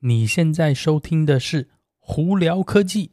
你现在收听的是胡聊科技。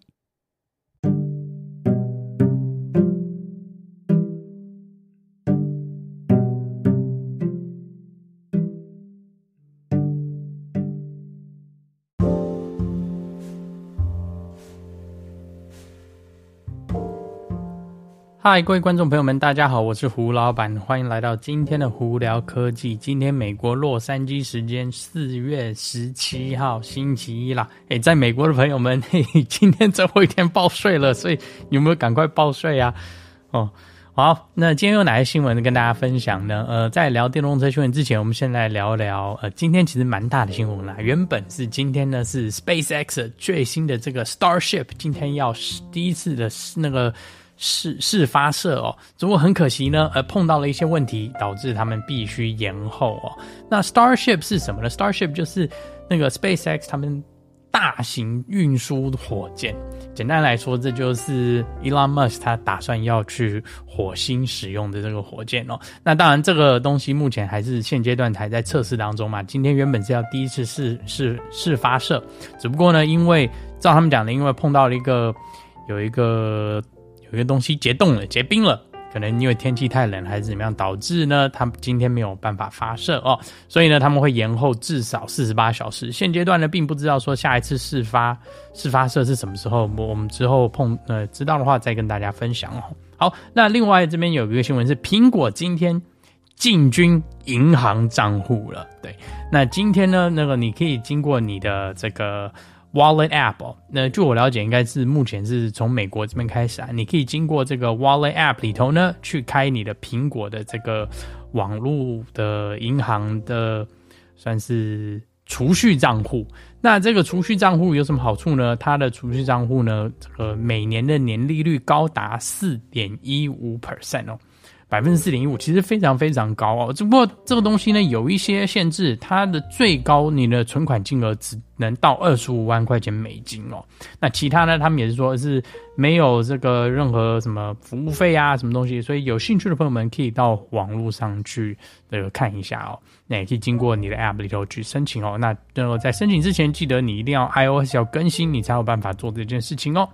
嗨，各位观众朋友们，大家好，我是胡老板，欢迎来到今天的胡聊科技。今天美国洛杉矶时间四月十七号星期一啦。诶，在美国的朋友们，嘿，今天最后一天报税了，所以有没有赶快报税啊？哦，好，那今天有哪些新闻跟大家分享呢？呃，在聊电动车新闻之前，我们先来聊聊，呃，今天其实蛮大的新闻啦。原本是今天呢是 SpaceX 最新的这个 Starship，今天要第一次的那个。试试发射哦，只不过很可惜呢，呃，碰到了一些问题，导致他们必须延后哦。那 Starship 是什么呢？Starship 就是那个 SpaceX 他们大型运输火箭。简单来说，这就是 Elon Musk 他打算要去火星使用的这个火箭哦。那当然，这个东西目前还是现阶段还在测试当中嘛。今天原本是要第一次试试试发射，只不过呢，因为照他们讲的，因为碰到了一个有一个。有个东西结冻了，结冰了，可能因为天气太冷还是怎么样，导致呢，他们今天没有办法发射哦，所以呢，他们会延后至少四十八小时。现阶段呢，并不知道说下一次试发试发射是什么时候，我们之后碰呃知道的话再跟大家分享哦。好，那另外这边有一个新闻是，苹果今天进军银行账户了。对，那今天呢，那个你可以经过你的这个。Wallet App 哦，那据我了解，应该是目前是从美国这边开始啊。你可以经过这个 Wallet App 里头呢，去开你的苹果的这个网络的银行的算是储蓄账户。那这个储蓄账户有什么好处呢？它的储蓄账户呢，这个每年的年利率高达四点一五 percent 哦。百分之四点一五，其实非常非常高哦。只不过这个东西呢，有一些限制，它的最高你的存款金额只能到二十五万块钱美金哦。那其他呢，他们也是说是没有这个任何什么服务费啊，什么东西。所以有兴趣的朋友们可以到网络上去这个看一下哦。那也可以经过你的 App 里头去申请哦。那呃，在申请之前，记得你一定要 iOS 要更新，你才有办法做这件事情哦。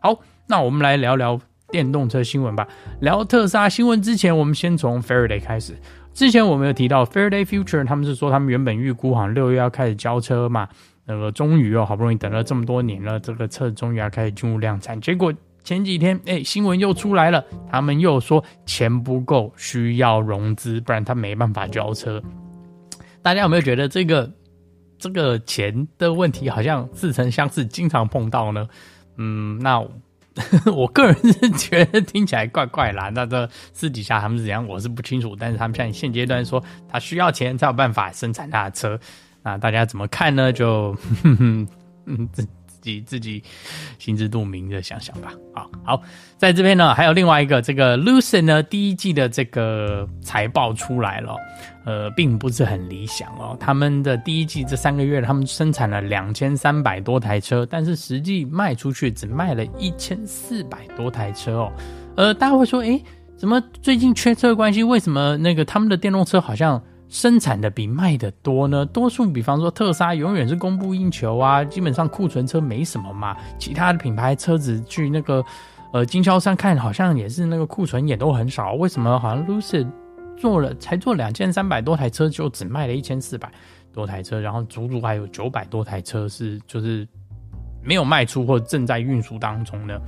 好，那我们来聊聊。电动车新闻吧。聊特斯拉新闻之前，我们先从 Faraday 开始。之前我们有提到 Faraday Future，他们是说他们原本预估好像六月要开始交车嘛。那个终于哦，好不容易等了这么多年了，这个车终于要开始进入量产。结果前几天，哎，新闻又出来了，他们又说钱不够，需要融资，不然他没办法交车。大家有没有觉得这个这个钱的问题好像似曾相识，经常碰到呢？嗯，那。我个人是觉得听起来怪怪啦，那这私底下他们是怎样，我是不清楚。但是他们像现阶段说他需要钱才有办法生产他的车，那大家怎么看呢？就哼哼嗯己自己心知肚明的想想吧。好，好，在这边呢还有另外一个这个 Lucid 呢第一季的这个财报出来了。呃，并不是很理想哦。他们的第一季这三个月，他们生产了两千三百多台车，但是实际卖出去只卖了一千四百多台车哦。呃，大家会说，诶，怎么最近缺车关系？为什么那个他们的电动车好像生产的比卖的多呢？多数比方说特斯拉永远是供不应求啊，基本上库存车没什么嘛。其他的品牌车子去那个呃经销商看，好像也是那个库存也都很少。为什么好像 Lucid？做了才做两千三百多台车，就只卖了一千四百多台车，然后足足还有九百多台车是就是没有卖出或正在运输当中的。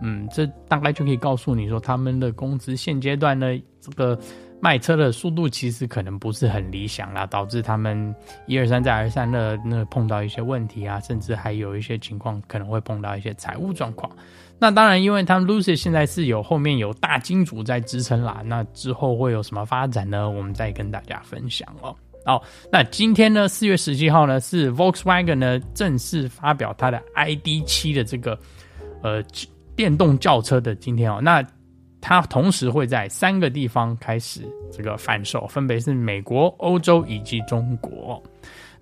嗯，这大概就可以告诉你说，他们的工资现阶段呢，这个卖车的速度其实可能不是很理想啦，导致他们一而三再而三的那碰到一些问题啊，甚至还有一些情况可能会碰到一些财务状况。那当然，因为他们 Lucy 现在是有后面有大金主在支撑啦。那之后会有什么发展呢？我们再跟大家分享哦。好，那今天呢，四月十七号呢，是 Volkswagen 呢正式发表它的 ID.7 的这个呃电动轿车的今天哦。那它同时会在三个地方开始这个贩售，分别是美国、欧洲以及中国。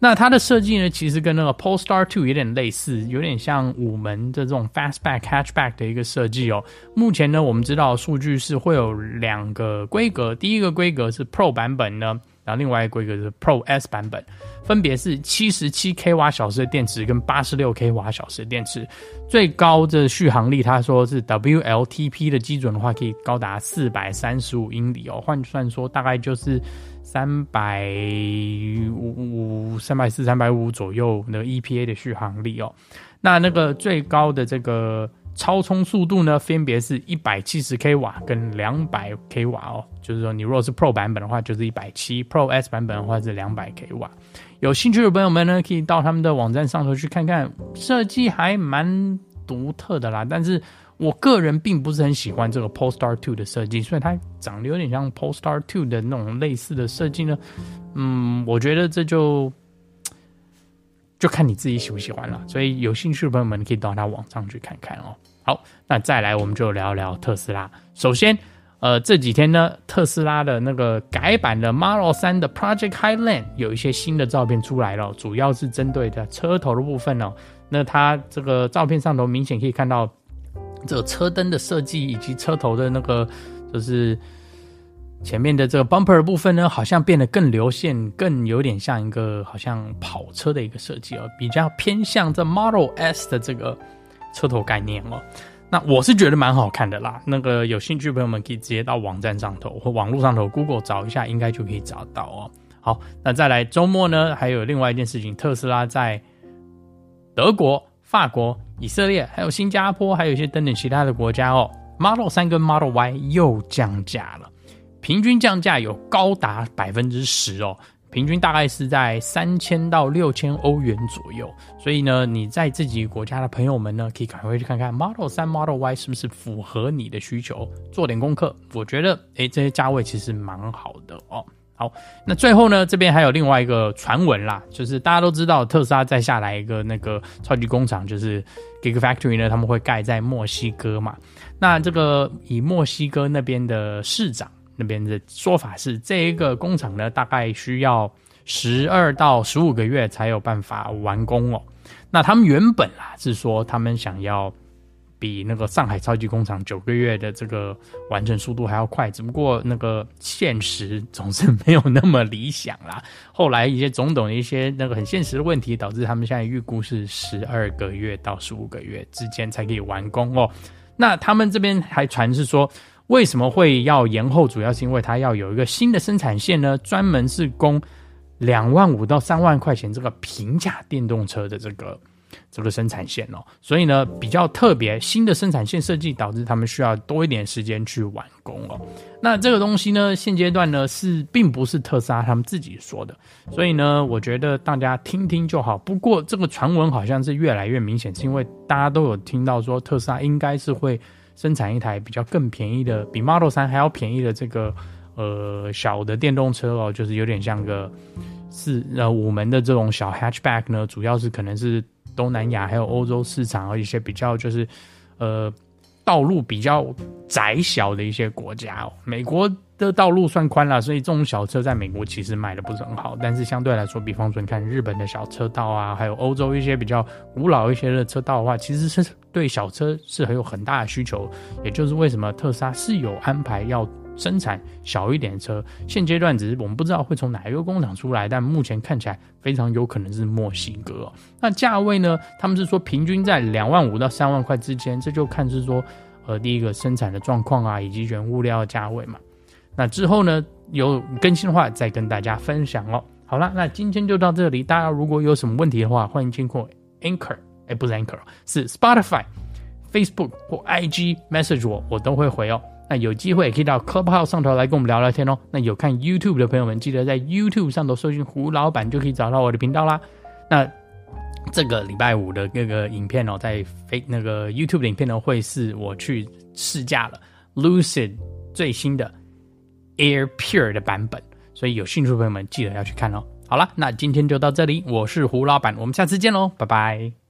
那它的设计呢，其实跟那个 Polestar Two 有点类似，有点像五门的这种 fastback hatchback 的一个设计哦。目前呢，我们知道数据是会有两个规格，第一个规格是 Pro 版本呢，然后另外一个规格是 Pro S 版本，分别是七十七 k 瓦小时的电池跟八十六 k 瓦小时的电池，最高的续航力，他说是 WLTP 的基准的话，可以高达四百三十五英里哦，换算说大概就是三百五、三百四、三百五左右的 EPA 的续航力哦。那那个最高的这个。超充速度呢，分别是一百七十 k 瓦跟两百 k 瓦哦。就是说，你如果是 Pro 版本的话，就是一百七；Pro S 版本的话是两百 k 瓦。有兴趣的朋友们呢，可以到他们的网站上头去看看，设计还蛮独特的啦。但是我个人并不是很喜欢这个 Polestar 2的设计，所以它长得有点像 Polestar 2的那种类似的设计呢。嗯，我觉得这就。就看你自己喜不喜欢了，所以有兴趣的朋友们可以到他网上去看看哦。好，那再来我们就聊聊特斯拉。首先，呃，这几天呢，特斯拉的那个改版的 Model 3的 Project Highland 有一些新的照片出来了，主要是针对的车头的部分哦。那它这个照片上头明显可以看到这个车灯的设计以及车头的那个就是。前面的这个 bumper 部分呢，好像变得更流线，更有点像一个好像跑车的一个设计哦，比较偏向这 Model S 的这个车头概念哦。那我是觉得蛮好看的啦。那个有兴趣朋友们可以直接到网站上头或网络上头 Google 找一下，应该就可以找到哦。好，那再来周末呢，还有另外一件事情，特斯拉在德国、法国、以色列，还有新加坡，还有一些等等其他的国家哦，Model 3跟 Model Y 又降价了。平均降价有高达百分之十哦，平均大概是在三千到六千欧元左右。所以呢，你在自己国家的朋友们呢，可以赶快去看看 Model 3、Model Y 是不是符合你的需求，做点功课。我觉得，诶，这些价位其实蛮好的哦。好，那最后呢，这边还有另外一个传闻啦，就是大家都知道特斯拉再下来一个那个超级工厂，就是 Gigafactory 呢，他们会盖在墨西哥嘛。那这个以墨西哥那边的市长。那边的说法是，这一个工厂呢，大概需要十二到十五个月才有办法完工哦。那他们原本啊是说，他们想要比那个上海超级工厂九个月的这个完成速度还要快，只不过那个现实总是没有那么理想啦。后来一些种种的一些那个很现实的问题，导致他们现在预估是十二个月到十五个月之间才可以完工哦。那他们这边还传是说。为什么会要延后？主要是因为它要有一个新的生产线呢，专门是供两万五到三万块钱这个平价电动车的这个这个生产线哦。所以呢，比较特别，新的生产线设计导致他们需要多一点时间去完工哦。那这个东西呢，现阶段呢是并不是特斯拉他们自己说的，所以呢，我觉得大家听听就好。不过这个传闻好像是越来越明显，是因为大家都有听到说特斯拉应该是会。生产一台比较更便宜的，比 Model 三还要便宜的这个呃小的电动车哦，就是有点像个四呃五门的这种小 hatchback 呢，主要是可能是东南亚还有欧洲市场而一些比较就是呃道路比较窄小的一些国家哦，美国。的道路算宽了，所以这种小车在美国其实卖的不是很好。但是相对来说，比方说你看日本的小车道啊，还有欧洲一些比较古老一些的车道的话，其实是对小车是很有很大的需求。也就是为什么特斯拉是有安排要生产小一点的车。现阶段只是我们不知道会从哪一个工厂出来，但目前看起来非常有可能是墨西哥哦。那价位呢？他们是说平均在两万五到三万块之间，这就看是说呃第一个生产的状况啊，以及原物料的价位嘛。那之后呢，有更新的话再跟大家分享哦。好了，那今天就到这里。大家如果有什么问题的话，欢迎经过 Anchor，哎，不是 Anchor，是 Spotify、Facebook 或 IG message 我，我都会回哦。那有机会也可以到 Club 号上头来跟我们聊聊天哦。那有看 YouTube 的朋友们，记得在 YouTube 上头搜寻胡老板，就可以找到我的频道啦。那这个礼拜五的那个影片哦，在非那个 YouTube 的影片呢，会是我去试驾了 Lucid 最新的。Air Pure 的版本，所以有兴趣的朋友们记得要去看哦。好了，那今天就到这里，我是胡老板，我们下次见喽，拜拜。